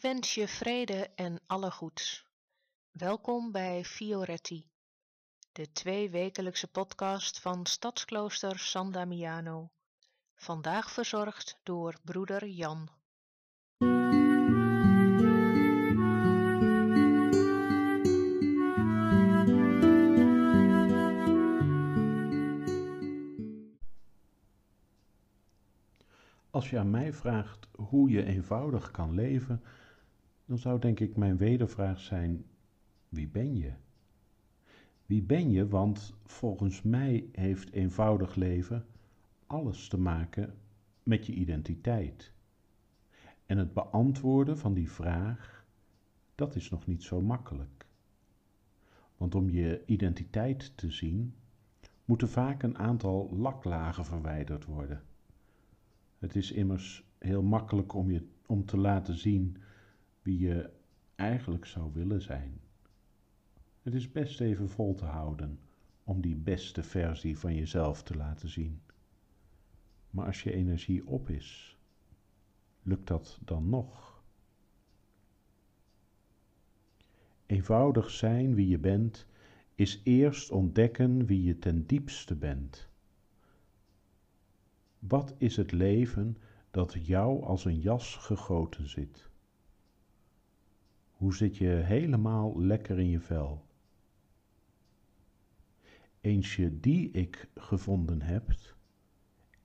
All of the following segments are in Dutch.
wens je vrede en alle goeds. Welkom bij Fioretti, de tweewekelijkse podcast van Stadsklooster San Damiano. Vandaag verzorgd door broeder Jan. Als je aan mij vraagt hoe je eenvoudig kan leven, dan zou denk ik mijn wedervraag zijn: wie ben je? Wie ben je? Want volgens mij heeft eenvoudig leven alles te maken met je identiteit. En het beantwoorden van die vraag, dat is nog niet zo makkelijk. Want om je identiteit te zien, moeten vaak een aantal laklagen verwijderd worden. Het is immers heel makkelijk om je om te laten zien wie je eigenlijk zou willen zijn. Het is best even vol te houden om die beste versie van jezelf te laten zien. Maar als je energie op is, lukt dat dan nog? Eenvoudig zijn wie je bent is eerst ontdekken wie je ten diepste bent. Wat is het leven dat jou als een jas gegoten zit? Hoe zit je helemaal lekker in je vel? Eens je die ik gevonden hebt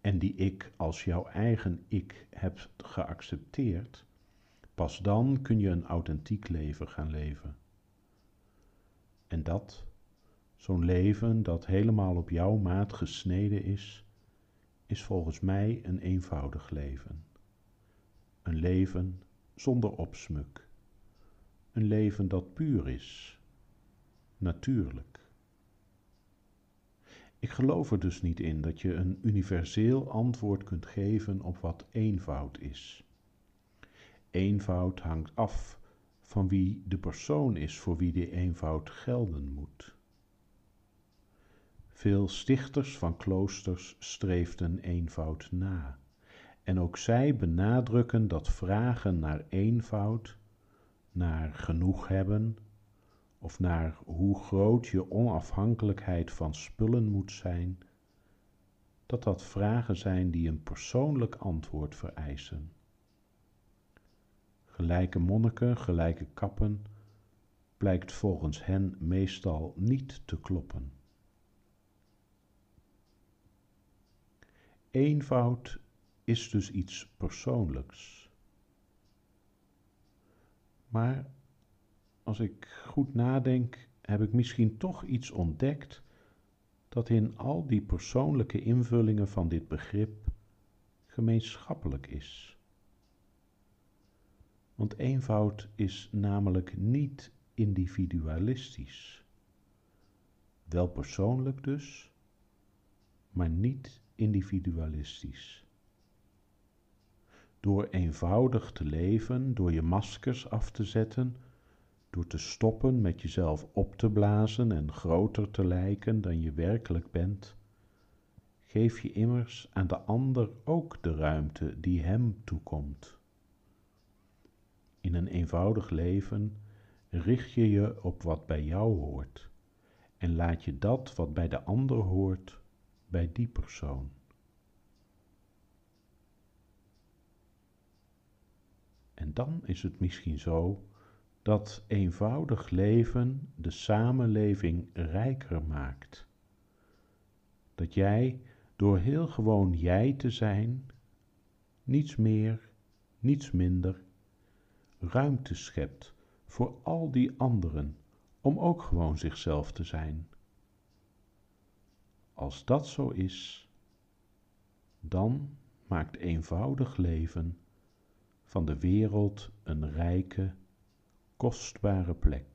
en die ik als jouw eigen ik hebt geaccepteerd, pas dan kun je een authentiek leven gaan leven. En dat, zo'n leven dat helemaal op jouw maat gesneden is, is volgens mij een eenvoudig leven. Een leven zonder opsmuk. Een leven dat puur is, natuurlijk. Ik geloof er dus niet in dat je een universeel antwoord kunt geven op wat eenvoud is. Eenvoud hangt af van wie de persoon is voor wie die eenvoud gelden moet. Veel stichters van kloosters streefden eenvoud na. En ook zij benadrukken dat vragen naar eenvoud, naar genoeg hebben, of naar hoe groot je onafhankelijkheid van spullen moet zijn, dat dat vragen zijn die een persoonlijk antwoord vereisen. Gelijke monniken, gelijke kappen, blijkt volgens hen meestal niet te kloppen. Eenvoud is dus iets persoonlijks. Maar als ik goed nadenk, heb ik misschien toch iets ontdekt dat in al die persoonlijke invullingen van dit begrip gemeenschappelijk is. Want eenvoud is namelijk niet individualistisch. Wel persoonlijk dus, maar niet individualistisch. Door eenvoudig te leven, door je maskers af te zetten, door te stoppen met jezelf op te blazen en groter te lijken dan je werkelijk bent, geef je immers aan de ander ook de ruimte die hem toekomt. In een eenvoudig leven richt je je op wat bij jou hoort en laat je dat wat bij de ander hoort bij die persoon. En dan is het misschien zo dat eenvoudig leven de samenleving rijker maakt. Dat jij door heel gewoon jij te zijn, niets meer, niets minder, ruimte schept voor al die anderen om ook gewoon zichzelf te zijn. Als dat zo is, dan maakt eenvoudig leven van de wereld een rijke, kostbare plek.